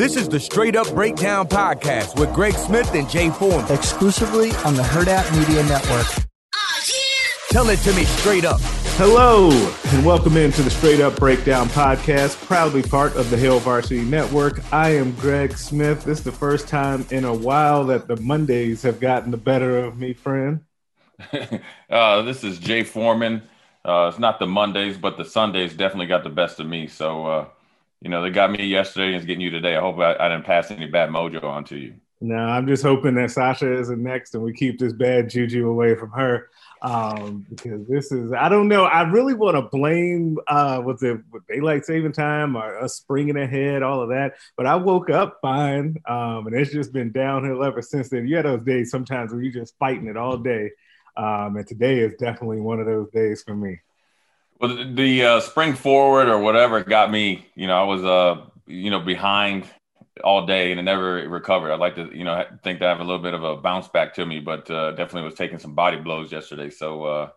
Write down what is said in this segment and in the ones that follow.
This is the Straight Up Breakdown Podcast with Greg Smith and Jay Foreman. exclusively on the Hurrdat Media Network. Tell it to me straight up. Hello, and welcome into the Straight Up Breakdown podcast, proudly part of the Hail Varsity Network. I am Greg Smith. This is the first time in a while that the Mondays have gotten the better of me, friend. uh, this is Jay Foreman. Uh, it's not the Mondays, but the Sundays definitely got the best of me. So, uh, you know, they got me yesterday and it's getting you today. I hope I, I didn't pass any bad mojo on to you. No, I'm just hoping that Sasha isn't next and we keep this bad juju away from her. Um, because this is, I don't know. I really want to blame, uh, what's it, daylight saving time or us springing ahead, all of that. But I woke up fine. Um, and it's just been downhill ever since then. You had those days sometimes where you're just fighting it all day. Um, and today is definitely one of those days for me. Well, the, the uh, spring forward or whatever got me, you know, I was, uh, you know, behind all day and it never recovered. I'd like to, you know, think that I have a little bit of a bounce back to me, but uh, definitely was taking some body blows yesterday. So uh,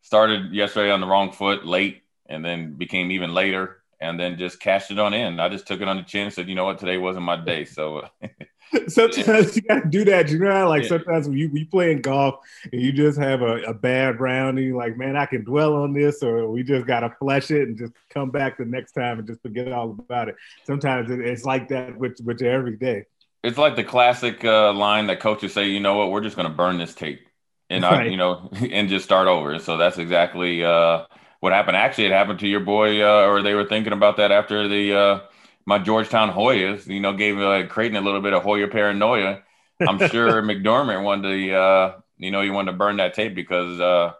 started yesterday on the wrong foot late and then became even later and then just cashed it on in. I just took it on the chin said, you know what, today wasn't my day. So sometimes you gotta do that. You know, how, like Yeah. sometimes when you you playing golf and you just have a, a bad round and you're like, man, I can dwell on this, or we just gotta flush it and just come back the next time and just forget all about it. Sometimes it, it's like that with with every day. it's like the classic uh, line that coaches say, you know what, we're just to burn this tape and I, you know, and just start over. So that's exactly uh, what happened. Actually, it happened to your boy, uh, or they were thinking about that after the uh, my Georgetown Hoyas, you know, gave uh, Creighton a little bit of Hoya paranoia. I'm sure McDermott wanted to, uh, you know, he wanted to burn that tape because uh,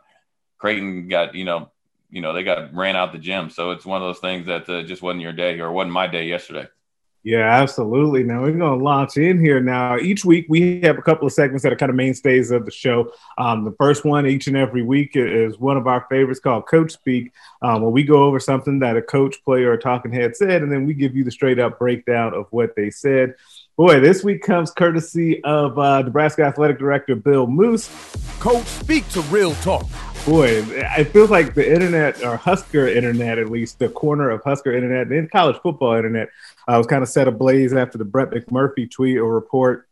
Creighton got, you know, you know, they got ran out the gym. So it's one of those things that uh, just wasn't your day or wasn't my day yesterday. Yeah, absolutely. Now we're going to launch in here. Now, each week we have a couple of segments that are kind of mainstays of the show. Um, the first one, each and every week, is one of our favorites called Coach Speak, um, where we go over something that a coach, player, or talking head said, and then we give you the straight up breakdown of what they said. Boy, this week comes courtesy of uh, Nebraska Athletic Director Bill Moos. Coach, speak to real talk. Boy, it feels like the internet, or Husker internet at least, the corner of Husker internet and college football internet, uh, was kind of set ablaze after the Brett McMurphy tweet or report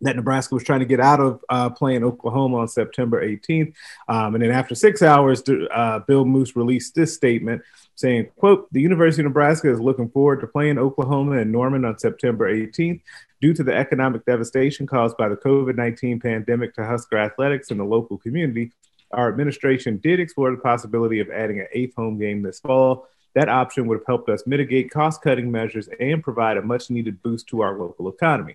that Nebraska was trying to get out of uh, playing Oklahoma on September 18th. Um, and then after six hours, uh, Bill Moos released this statement saying, quote, the University of Nebraska is looking forward to playing Oklahoma and Norman on September 18th. Due to the economic devastation caused by the COVID-19 pandemic to Husker athletics and the local community, our administration did explore the possibility of adding an eighth home game this fall. That option would have helped us mitigate cost cutting measures and provide a much needed boost to our local economy.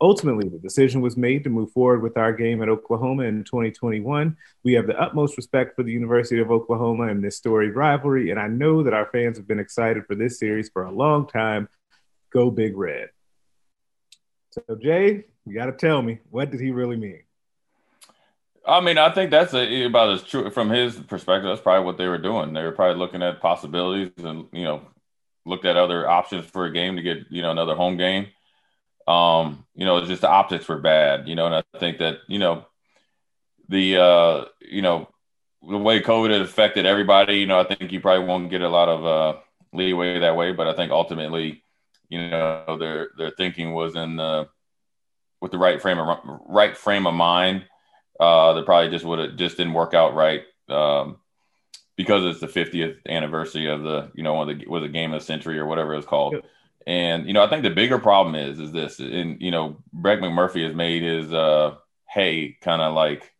Ultimately, the decision was made to move forward with our game at Oklahoma in 2021. We have the utmost respect for the University of Oklahoma and this storied rivalry, and I know that our fans have been excited for this series for a long time. Go Big Red. So, Jay, you got to tell me, what did he really mean? I mean, I think that's a, about as true from his perspective. That's probably what they were doing. They were probably looking at possibilities and you know looked at other options for a game to get you know another home game. Um, you know, it's just the optics were bad. You know, and I think that you know the uh, you know the way COVID had affected everybody. You know, I think you probably won't get a lot of uh, leeway that way. But I think ultimately, you know, their their thinking was in the with the right frame of right frame of mind uh, that probably just would have just didn't work out right um, because it's the 50th anniversary of the you know one of the was a game of the century or whatever it's called. And you know, I think the bigger problem is is this, and you know, Brett McMurphy has made his uh, hay kind of like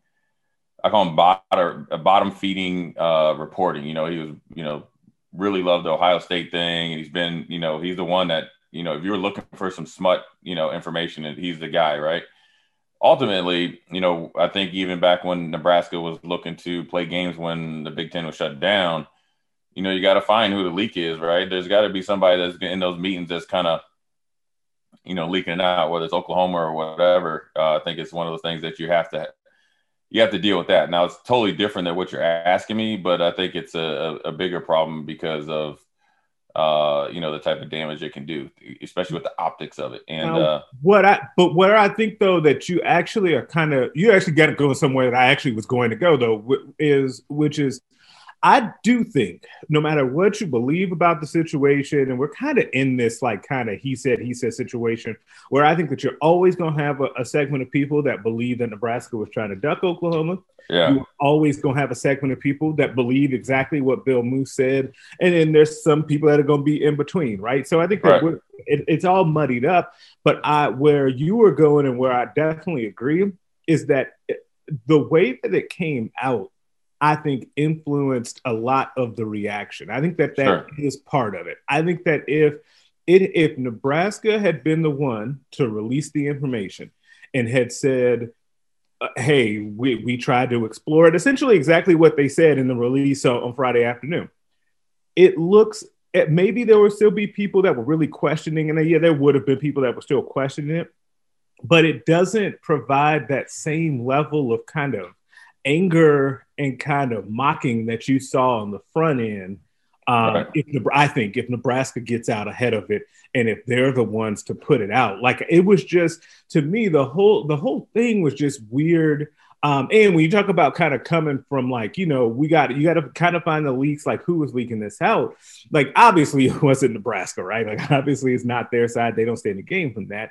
I call him bottom bottom feeding uh, reporting. You know, he was you know really loved the Ohio State thing, and he's been you know he's the one that you know if you were looking for some smut you know information, and he's the guy, right? Ultimately, you know, I think even back when Nebraska was looking to play games when the Big Ten was shut down, you know, you got to find who the leak is, right? There's got to be somebody that's in those meetings that's kind of, you know, leaking it out, whether it's Oklahoma or whatever. Uh, I think it's one of those things that you have to you have to deal with that. Now it's totally different than what you're asking me, but I think it's a, a, bigger problem because of uh, you know the type of damage it can do, especially with the optics of it. And now, uh, what I but where I think though that you actually are kind of you actually got to go somewhere that I actually was going to go though is which is I do think no matter what you believe about the situation, and we're kind of in this like kind of he said, he said situation where I think that you're always going to have a, a, segment of people that believe that Nebraska was trying to duck Oklahoma. Yeah. You're always going to have a segment of people that believe exactly what Bill Moos said. And then there's some people that are going to be in between, right? So I think that right. it, it's all muddied up. But I, where you were going and where I definitely agree is that the way that it came out I think influenced a lot of the reaction. I think that that sure. is part of it. I think that if it if Nebraska had been the one to release the information and had said, uh, "Hey, we we tried to explore it," essentially exactly what they said in the release on, on Friday afternoon. It looks it, maybe there would still be people that were really questioning, and yeah, there would have been people that were still questioning it, but it doesn't provide that same level of kind of anger and kind of mocking that you saw on the front end. Um, right. if I think if Nebraska gets out ahead of it, and if they're the ones to put it out, like it was just to me the whole the whole thing was just weird. Um, and when you talk about kind of coming from like, you know, we got you got to kind of find the leaks, like who was leaking this out. Like, obviously, it wasn't Nebraska, right? Like, obviously, it's not their side. They don't stay in the game from that.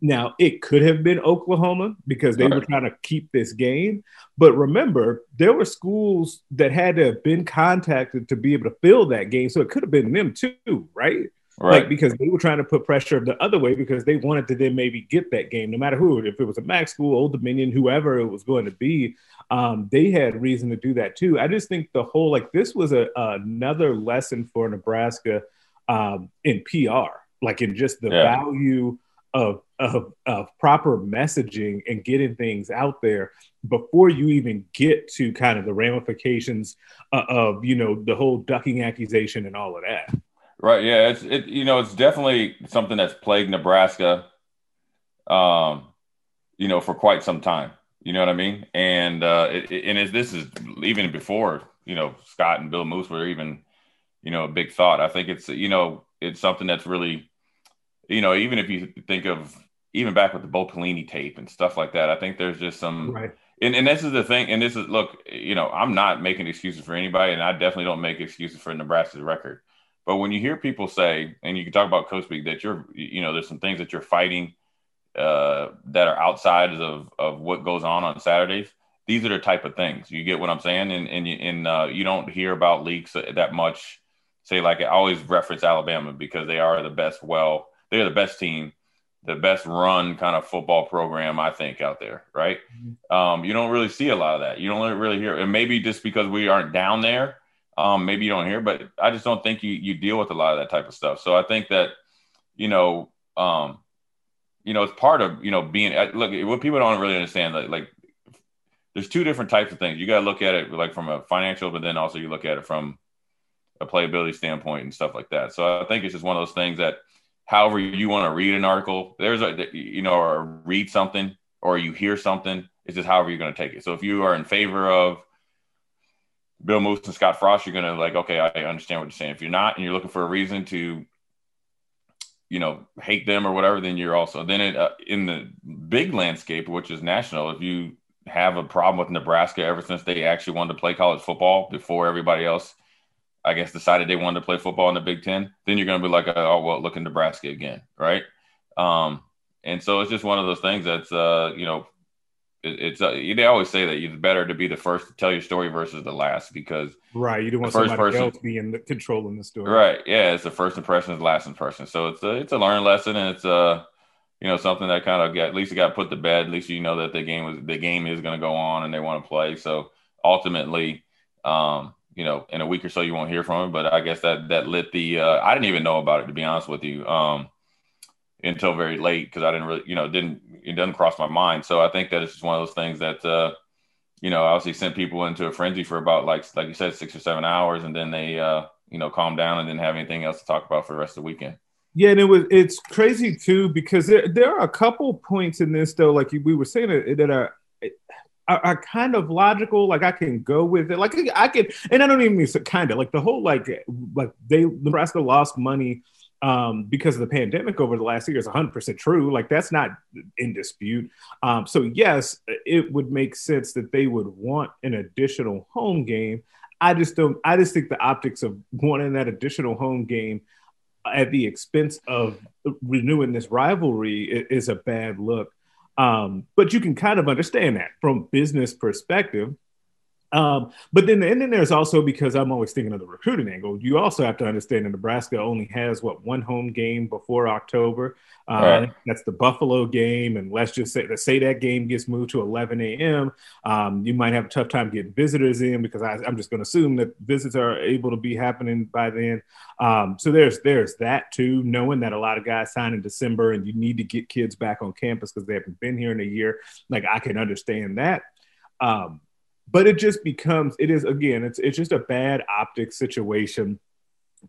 Now, it could have been Oklahoma because they were trying to keep this game. But remember, there were schools that had to have been contacted to be able to fill that game. So it could have been them too, right? Right. Like because they were trying to put pressure the other way because they wanted to then maybe get that game, no matter who, if it was a MAC school, Old Dominion, whoever it was going to be, um, they had reason to do that too. I just think the whole like this was a another lesson for Nebraska um, in PR, like in just the yeah. value of, of, of proper messaging and getting things out there before you even get to kind of the ramifications of, you know the whole ducking accusation and all of that. Right. Yeah. It's it. You know, it's definitely something that's plagued Nebraska. Um, you know, for quite some time. You know what I mean? And uh, it, it, and this is even before you know Scott and Bill Moos were even you know a big thought. I think it's you know it's something that's really you know, even if you think of even back with the Bo Pelini tape and stuff like that, I think there's just some. Right. And, and this is the thing, and this is look, you know, I'm not making excuses for anybody, and I definitely don't make excuses for Nebraska's record. But when you hear people say, and you can talk about Coach that you're, you know, there's some things that you're fighting uh, that are outside of, of what goes on on Saturdays. These are the type of things you get what I'm saying, and and you, and uh, you don't hear about leaks that much. Say like I always reference Alabama because they are the best well they're the best team, the best run kind of football program I think out there, right? Mm-hmm. Um, you don't really see a lot of that. You don't really hear, and maybe just because we aren't down there, um, maybe you don't hear. But I just don't think you you deal with a lot of that type of stuff. So I think that you know, um, you know, it's part of you know being look. What people don't really understand, like, like there's two different types of things. You got to look at it like from a financial, but then also you look at it from a playability standpoint and stuff like that. So I think it's just one of those things that however you want to read an article. There's a you know, or read something or you hear something. It's just however you're going to take it. So if you are in favor of Bill Moos and Scott Frost, you're going to like, okay, I understand what you're saying. If you're not, and you're looking for a reason to, you know, hate them or whatever, then you're also then it, uh, in the big landscape, which is national. If you have a problem with Nebraska ever since they actually wanted to play college football before everybody else I guess, decided they wanted to play football in the Big Ten, then you're going to be like, oh, well, look in Nebraska again, right? Um, and so it's just one of those things that's, uh, you know, it, it's uh, they always say that it's better to be the first to tell your story versus the last because right, you don't want first somebody person, else being the, controlling the story, right? Yeah, it's the first impression is the last impression, so it's a it's a learning lesson and it's a uh, you know something that kind of got at least it got put to bed. At least you know that the game was the game is going to go on and they want to play. So ultimately, um, you know, in a week or so you won't hear from him. But I guess that that lit the. Uh, I didn't even know about it to be honest with you um, until very late because I didn't really, you know, didn't it doesn't cross my mind. So I think that it's just one of those things that, uh, you know, obviously sent people into a frenzy for about like like you said six or seven hours, and then they, uh, you know, calm down and didn't have anything else to talk about for the rest of the weekend. Yeah, and it was it's crazy too because there, there are a couple points in this though, like we were saying that, are, are, are kind of logical. Like I can go with it. Like I could, and I don't even mean so kind of like the whole like like they Nebraska lost money um, because of the pandemic over the last year is 100% true. Like that's not in dispute. Um, so yes, it would make sense that they would want an additional home game. I just don't. I just think the optics of wanting that additional home game at the expense of renewing this rivalry is a bad look. Um, but you can kind of understand that from business perspective. Um, but then, and then there's also because I'm always thinking of the recruiting angle. You also have to understand that Nebraska only has what one home game before October. Uh, right. That's the Buffalo game, and let's just say let's say that game gets moved to 11 a.m. Um, you might have a tough time getting visitors in because I, am just going to assume that visits are able to be happening by then. Um, so there's there's that too. Knowing that a lot of guys sign in December, and you need to get kids back on campus because they haven't been here in a year. Like I can understand that. Um, but it just becomes it is again it's it's just a bad optic situation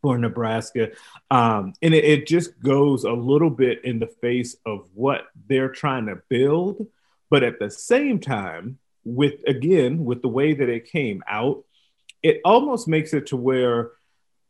for Nebraska. Um, and it, it, just goes a little bit in the face of what they're trying to build. But at the same time, with again, with the way that it came out, it almost makes it to where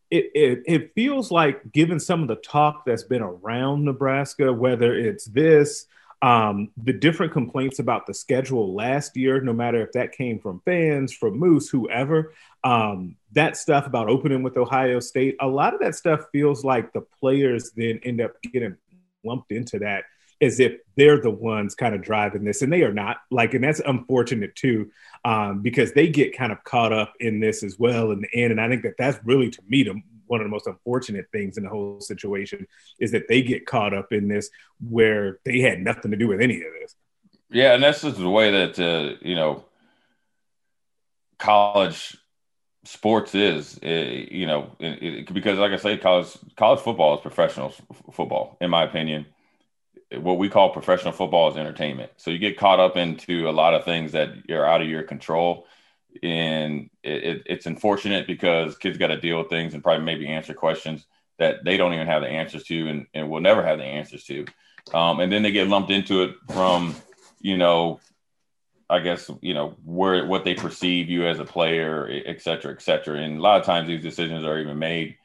it, it, it feels like, given some of the talk that's been around Nebraska, whether it's this, um, the different complaints about the schedule last year, no matter if that came from fans, from Moos, whoever, um, that stuff about opening with Ohio State, a lot of that stuff feels like the players then end up getting lumped into that as if they're the ones kind of driving this and they are not. Like and that's unfortunate too um, because they get kind of caught up in this as well in the end and i think that that's really to me the one of the most unfortunate things in the whole situation is that they get caught up in this where they had nothing to do with any of this. Yeah, and that's just the way that uh, you know college sports is. Uh, you know, it, it, because like I say, college college football is professional f- football, in my opinion. What we call professional football is entertainment. So you get caught up into a lot of things that are out of your control and it, it's unfortunate because kids got to deal with things and probably maybe answer questions that they don't even have the answers to and, and will never have the answers to. Um, and then they get lumped into it from you know i guess you know where what they perceive you as a player et cetera et cetera. And a lot of times these decisions are even made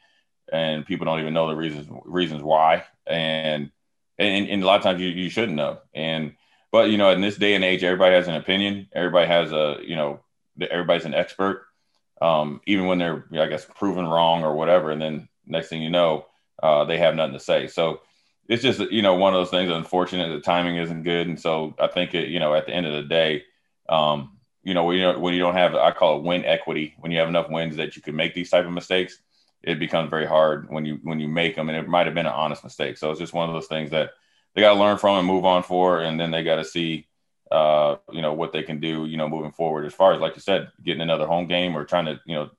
and people don't even know the reasons reasons why. And and, and a lot of times you, you shouldn't know. And but you know in this day and age everybody has an opinion. Everybody has a you know everybody's an expert, um, even when they're, I guess, proven wrong or whatever. And then next thing you know, uh, they have nothing to say. So it's just, you know, one of those things. Unfortunate, the timing isn't good, and so I think it, you know, at the end of the day, um, you know, when you when you don't have, I call it win equity. When you have enough wins that you can make these type of mistakes, it becomes very hard when you when you make them, and it might have been an honest mistake. So it's just one of those things that they got to learn from and move on for, and then they got to see uh, you know, what they can do, you know, moving forward. As far as, like you said, getting another home game or trying to, you know,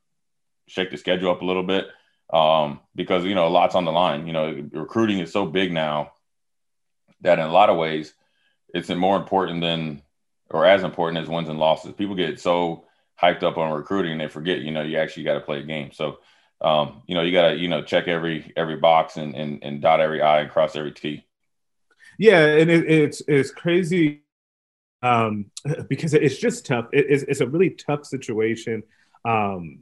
shake the schedule up a little bit um, because, you know, a lot's on the line. You know, recruiting is so big now that in a lot of ways it's more important than or as important as wins and losses. People get so hyped up on recruiting and they forget, you know, you actually got to play a game. So, um, you know, you got to, you know, check every every box and, and, and dot every I and cross every T. Yeah, and it, it's it's crazy um, because it's just tough. It, it's, it's, a really tough situation. Um,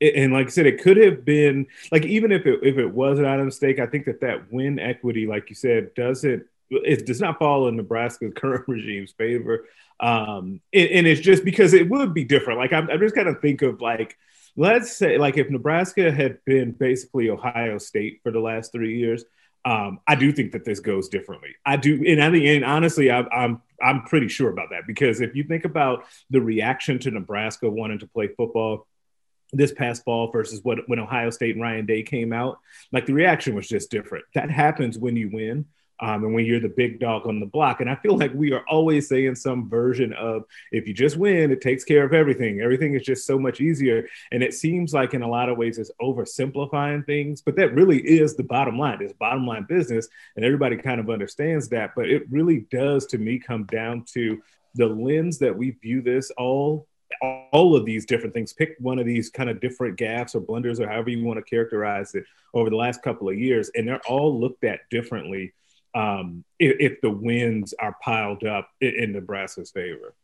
and like I said, it could have been like even if it if it was not a mistake, I think that that win equity, like you said, doesn't it does not fall in Nebraska's current regime's favor. Um, and, and, it's just because it would be different. Like I'm, I'm just kind of think of like let's say like if Nebraska had been basically Ohio State for the last three years, um, I do think that this goes differently. I do, and I think, and honestly, I, I'm I'm pretty sure about that because if you think about the reaction to Nebraska wanting to play football this past fall versus what when Ohio State and Ryan Day came out, like the reaction was just different. That happens when you win um, and when you're the big dog on the block. And I feel like we are always saying some version of if you just win, it takes care of everything. Everything is just so much easier. And it seems like in a lot of ways it's oversimplifying things, but that really is the bottom line. It's bottom line business, and everybody kind of understands that. But it really does, to me, come down to the lens that we view this all all of these different things. Pick one of these kind of different gaps or blunders or however you want to characterize it over the last couple of years, and they're all looked at differently um, if, if, the wins are piled up in, in Nebraska's favor.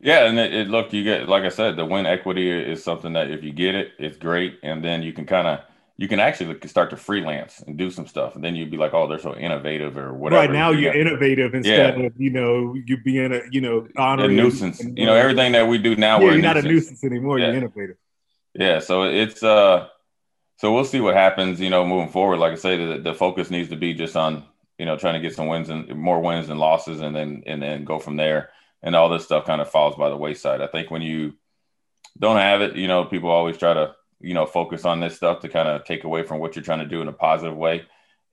Yeah, and it, it, look, you get like I said, the win equity is something that if you get it, it's great, and then you can kind of you can actually start to freelance and do some stuff, and then you'd be like, oh, they're so innovative or whatever. Right now, you're innovative instead yeah. of you know you being a you know honoring a nuisance. And, you know everything that we do now, yeah, we're you're not a nuisance anymore. Yeah. You're innovative. Yeah, so it's uh, so we'll see what happens. You know, moving forward. Like I say, the, the focus needs to be just on you know trying to get some wins and more wins and losses, and then and then go from there. And all this stuff kind of falls by the wayside. I think when you don't have it, you know, people always try to you know focus on this stuff to kind of take away from what you're trying to do in a positive way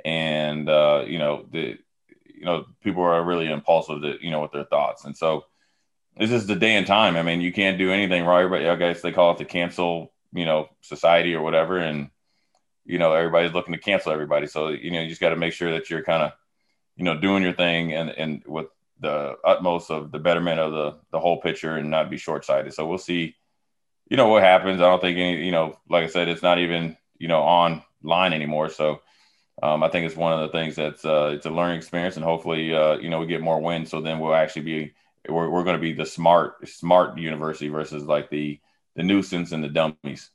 and uh, you know the you know people are really impulsive to you know with their thoughts and so this is the day and time i mean you can't do anything right but i guess they call it the cancel you know society or whatever and you know everybody's looking to cancel everybody so you know you just got to make sure that you're kind of you know doing your thing and and with the utmost of the betterment of the the whole picture and not be short-sighted so we'll see you know what happens. I don't think any, you know, like I said, it's not even you know online anymore. So um, I think it's one of the things that's uh, it's a learning experience, and hopefully, uh, you know, we get more wins. So then we'll actually be we're, we're going to be the smart smart university versus like the the nuisance and the dummies.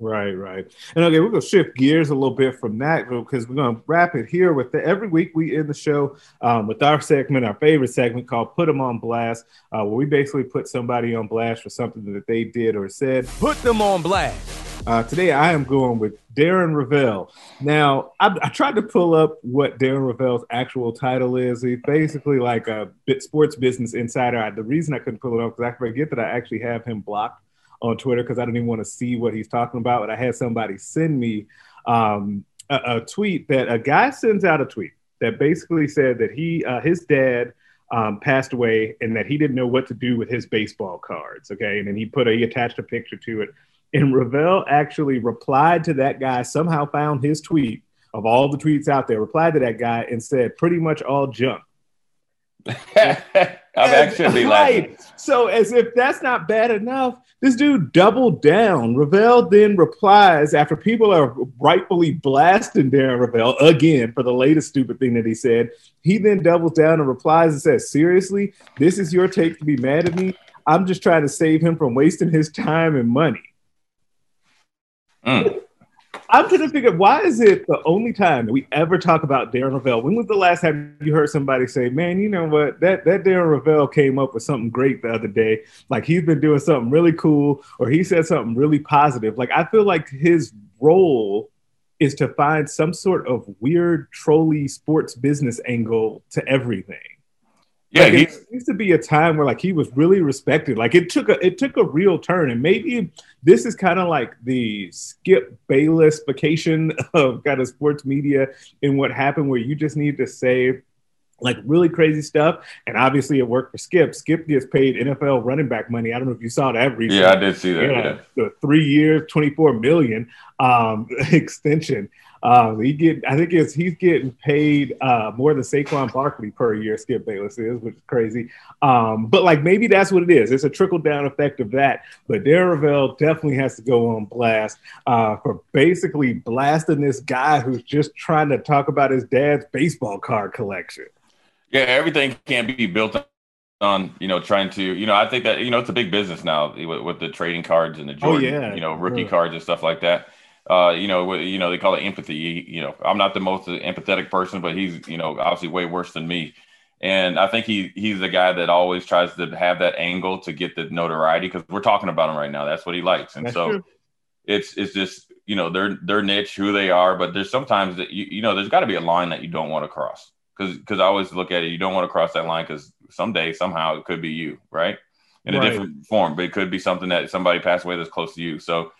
Right, right. And okay, we're going to shift gears a little bit from that because we're going to wrap it here with the, every week we end the show um, with our segment, our favorite segment called Put Them on Blast, uh, where we basically put somebody on blast for something that they did or said. Put them on blast. Uh, today I am going with Darren Rovell. Now, I, I, tried to pull up what Darren Rovell's actual title is. He's basically like a sports business insider. I, the reason I couldn't pull it up because I forget that I actually have him blocked on Twitter because I didn't even want to see what he's talking about. But I had somebody send me um, a, a, tweet that a guy sends out a tweet that basically said that he uh, his dad um, passed away and that he didn't know what to do with his baseball cards. Okay, and then he put a he attached a picture to it. And Rovell actually replied to that guy. Somehow found his tweet of all the tweets out there. Replied to that guy and said pretty much all junk. I'm actually right. Laughing. So as if that's not bad enough, this dude doubled down. Rovell then replies after people are rightfully blasting Darren Rovell again for the latest stupid thing that he said. He then doubles down and replies and says, "Seriously, this is your take to be mad at me? I'm just trying to save him from wasting his time and money." Mm. I'm trying to figure why is it the only time that we ever talk about Darren Rovell? When was the last time you heard somebody say, "Man, you know what? That that Darren Rovell came up with something great the other day. Like he's been doing something really cool, or he said something really positive." Like I feel like his role is to find some sort of weird trolley sports business angle to everything. Yeah, like it used to be a time where like he was really respected. Like it took a it took a real turn, and maybe this is kind of like the Skip Bayless vacation of kind of sports media and what happened, where you just need to say like really crazy stuff. And obviously, it worked for Skip. Skip gets paid NFL running back money. I don't know if you saw that recently. Yeah, I did see that. You know, yeah. The three years, twenty four million um, extension. Um, he get, I think it's he's getting paid uh, more than Saquon Barkley per year. Skip Bayless is, which is crazy. Um, but like maybe that's what it is. It's a trickle down effect of that. But Darren Rovell definitely has to go on blast uh, for basically blasting this guy who's just trying to talk about his dad's baseball card collection. Yeah, everything can't be built on you know trying to you know I think that you know it's a big business now with, with the trading cards and the oh, Jordan, oh, yeah. you know rookie yeah. cards and stuff like that uh, you know, you know, they call it empathy. You know, I'm not the most empathetic person, but he's, you know, obviously way worse than me. And I think he he's the guy that always tries to have that angle to get the notoriety because we're talking about him right now. That's what he likes, and That's so true. it's it's just you know their their niche, who they are. But there's sometimes that you you know there's got to be a line that you don't want to cross because because I always look at it. You don't want to cross that line because someday somehow it could be you, right? In a right. different form, but it could be something that somebody passed away that's close to you. So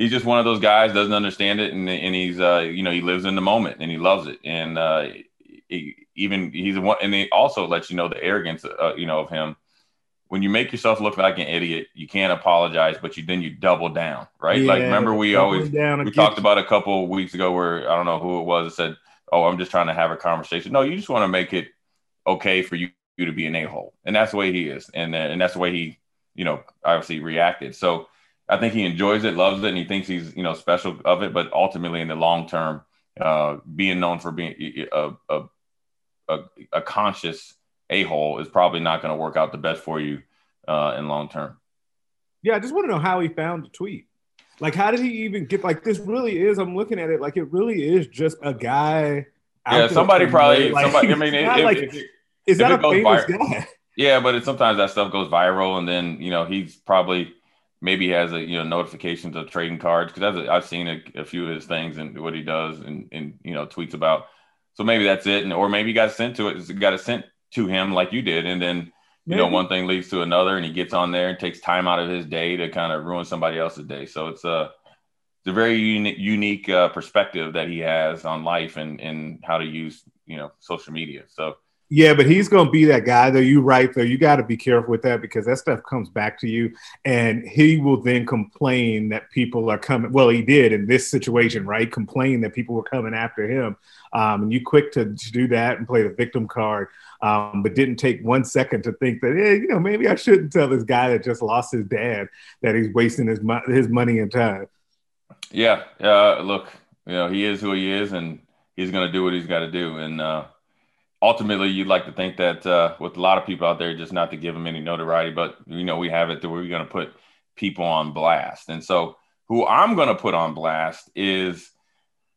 he's just one of those guys doesn't understand it and, and he's uh, you know he lives in the moment and he loves it. And uh, he, even he's one and he also lets you know the arrogance uh, you know of him. When you make yourself look like an idiot you can't apologize but you then you double down right? Yeah, like remember we always we talked about a couple weeks ago where i don't know who it was that said oh i'm just trying to have a conversation. No you just want to make it okay for you, you to be an a-hole. And that's the way he is. And, uh, and that's the way he you know, obviously reacted. So I think he enjoys it, loves it, and he thinks he's you know special of it. But ultimately, in the long term, uh, being known for being a a, a, a conscious a hole is probably not going to work out the best for you uh, in long term. Yeah, I just want to know how he found the tweet. Like, how did he even get? Like, this really is. I'm looking at it. Like, it really is just a guy. Yeah, somebody probably. Like, somebody. I mean, it, like, if, is that a famous vir- guy? Yeah, but it, sometimes that stuff goes viral, and then you know he's probably maybe he has a you know notifications of trading cards because I've seen a, a, few of his things and what he does and, and you know tweets about. So maybe that's it, and or maybe he got sent to it, got it sent to him like you did, and then you know one thing leads to another, and he gets on there and takes time out of his day to kind of ruin somebody else's day. So it's a it's a very unique, unique uh, perspective that he has on life and and how to use you know social media. So yeah, but he's going to be that guy, though. You right, though. You got to be careful with that because that stuff comes back to you, and he will then complain that people are coming. Well, he did in this situation, right? Complain that people were coming after him, um, and you quick to, to, do that and play the victim card, um, but didn't take one second to think that, hey, you know, maybe I shouldn't tell this guy that just lost his dad that he's wasting his mo- his money and time. Yeah, uh, look, you know, he is who he is, and he's going to do what he's got to do, and. Uh, ultimately you'd like to think that uh, with a lot of people out there just not to give them any notoriety but you know we have it that we're going to put people on blast. And so who i'm going to put on blast is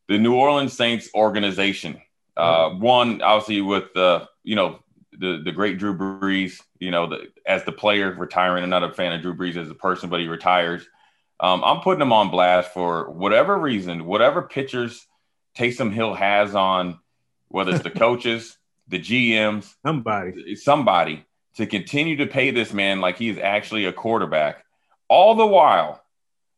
the new orleans saints organization. Uh, mm-hmm. one obviously with the you know the the great drew brees you know the, as the player retiring i'm not a fan of drew brees as a person but he retires. Um, i'm putting him on blast for whatever reason whatever pitchers Taysom Hill has on whether it's the coaches the GMs, somebody, somebody to continue to pay this man like he is actually a quarterback, all the while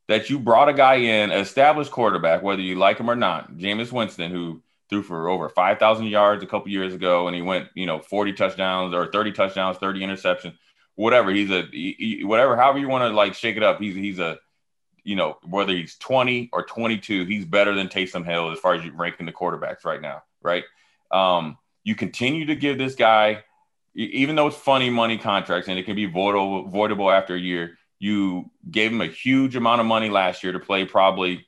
that you brought a guy in, established quarterback, whether you like him or not, Jameis Winston, who threw for over 5,000 yards a couple years ago, and he went, you know, 40 touchdowns or 30 touchdowns, 30 interceptions, whatever. He's a he, whatever, however you want to like shake it up. He's he's a you know whether he's 20 or 22, he's better than Taysom Hill as far as you ranking the quarterbacks right now, right? Um, you continue to give this guy, even though it's funny money contracts and it can be voidable, voidable after a year, you gave him a huge amount of money last year to play probably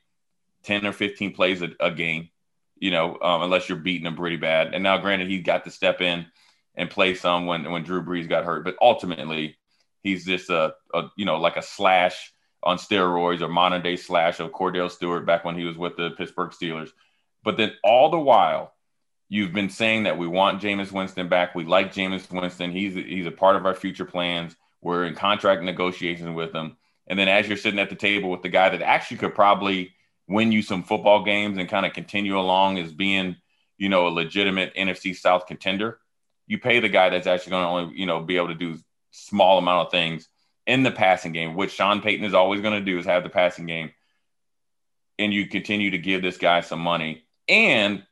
10 or 15 plays a, a game, you know, um, unless you're beating him pretty bad. And now, granted, he got to step in and play some when, when Drew Brees got hurt, but ultimately, he's just a, a you know, like a slash on steroids or modern day slash of Kordell Stewart back when he was with the Pittsburgh Steelers. But then all the while, You've been saying that we want Jameis Winston back. We like Jameis Winston. He's he's a part of our future plans. We're in contract negotiations with him. And then as you're sitting at the table with the guy that actually could probably win you some football games and kind of continue along as being, you know, a legitimate NFC South contender, you pay the guy that's actually going to only, you know, be able to do small amount of things in the passing game, which Sean Payton is always going to do is have the passing game. And you continue to give this guy some money. And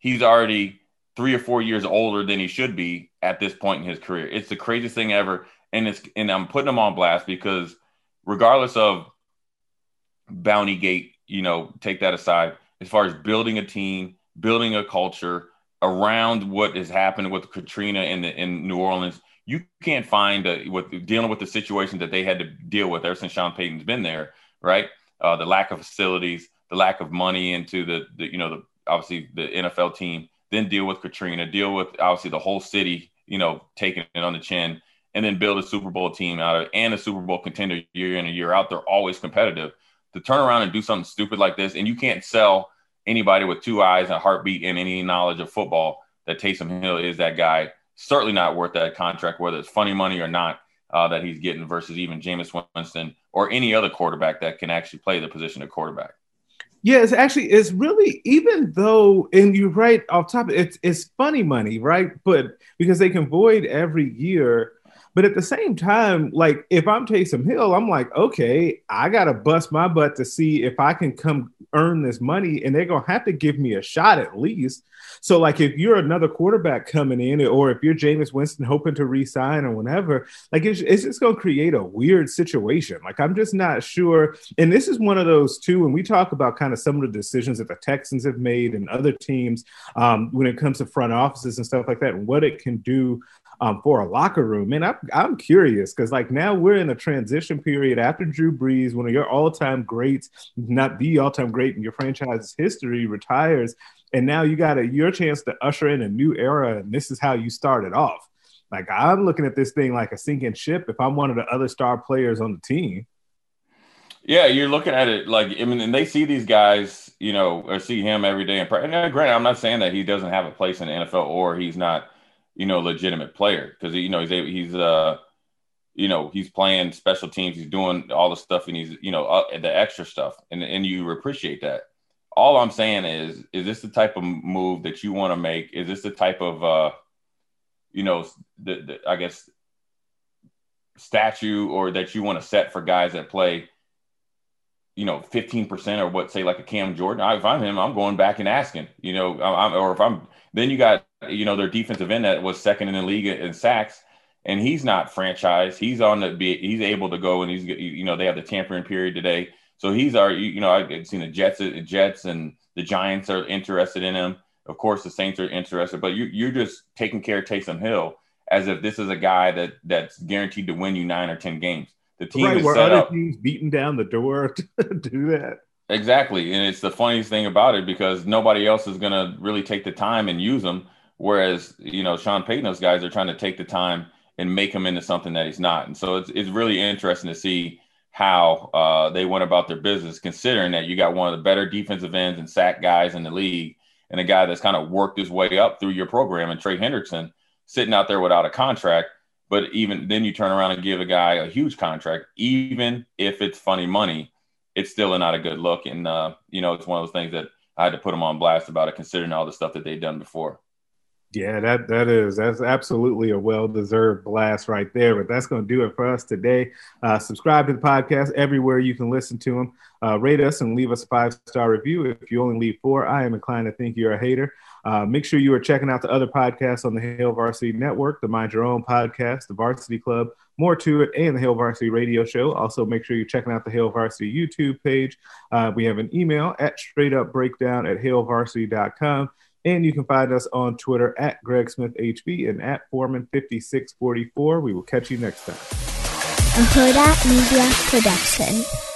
he's already three or four years older than he should be at this point in his career. It's the craziest thing ever. And it's and I'm putting him on blast because regardless of Bounty Gate, you know, take that aside, as far as building a team, building a culture around what is happening with Katrina in the in New Orleans, you can't find a, with dealing with the situation that they had to deal with ever since Sean Payton's been there, right? Uh, the lack of facilities, the lack of money into the, the you know the obviously the NFL team, then deal with Katrina, deal with obviously the whole city, you know, taking it on the chin, and then build a Super Bowl team out of and a Super Bowl contender year in and year out. They're always competitive. To turn around and do something stupid like this, and you can't sell anybody with two eyes and a heartbeat and any knowledge of football that Taysom Hill is that guy. Certainly not worth that contract, whether it's funny money or not, uh, that he's getting versus even Jameis Winston or any other quarterback that can actually play the position of quarterback. Yeah, it's actually it's really even though and you're right off top, it's it's funny money, right? But because they can void every year, but at the same time, like if I'm Taysom Hill, I'm like, okay, I gotta bust my butt to see if I can come earn this money, and they're gonna have to give me a shot at least. So, like, if you're another quarterback coming in, or if you're Jameis Winston hoping to resign or whatever, like it's, it's just gonna create a weird situation. Like, I'm just not sure. And this is one of those too. When we talk about kind of some of the decisions that the Texans have made and other teams um, when it comes to front offices and stuff like that, and what it can do um, for a locker room. And I'm, I'm curious because like now we're in a transition period after Drew Brees, one of your all-time greats, not the all-time great in your franchise's history, retires. And now you got a your chance to usher in a new era, and this is how you started off. Like I'm looking at this thing like a sinking ship if I'm one of the other star players on the team. Yeah, you're looking at it like I mean, and they see these guys, you know, or see him every day. And granted, I'm not saying that he doesn't have a place in the NFL or he's not, you know, legitimate player because you know he's he's uh, you know, he's playing special teams, he's doing all the stuff, and he's you know uh, the extra stuff, and and you appreciate that. All I'm saying is, is this the type of move that you want to make? Is this the type of uh, you know, the, the I guess statue or that you want to set for guys that play you know, 15% or what, say like a Cam Jordan, I, if I'm him, I'm going back and asking, you know, I'm, or if I'm, then you got, you know, their defensive end that was second in the league in sacks and he's not franchise. He's on the, be he's able to go and he's, you know, they have the tampering period today. So he's our, you know, I've seen the Jets, the Jets and the Giants are interested in him. Of course, the Saints are interested, but you, you're just taking care of Taysom Hill as if this is a guy that that's guaranteed to win you nine or 10 games. The team right, is where set other up. teams beating down the door to do that. Exactly, and it's the funniest thing about it because nobody else is going to really take the time and use them. Whereas you know Sean Payton, those guys are trying to take the time and make him into something that he's not. And so it's it's really interesting to see how uh, they went about their business, considering that you got one of the better defensive ends and sack guys in the league, and a guy that's kind of worked his way up through your program, and Trey Hendrickson sitting out there without a contract but even then, you turn around and give a guy a huge contract, even if it's funny money, it's still not a good look. And uh, you know, it's one of those things that I had to put them on blast about it, considering all the stuff that they've done before. Yeah, that that is that's absolutely a well deserved blast right there. But that's going to do it for us today. Uh, subscribe to the podcast everywhere you can listen to them. Uh, rate us and leave us a five star review. If you only leave four, I am inclined to think you're a hater. Uh, make sure you are checking out the other podcasts on the Hail Varsity Network, the Mind Your Own podcast, the Varsity Club, More to It, and the Hail Varsity Radio Show. Also, make sure you're checking out the Hail Varsity YouTube page. Uh, we have an email at straightupbreakdown at hailvarsity.com. And you can find us on Twitter at Greg Smith HV and at Foreman5644. We will catch you next time. A Media Production.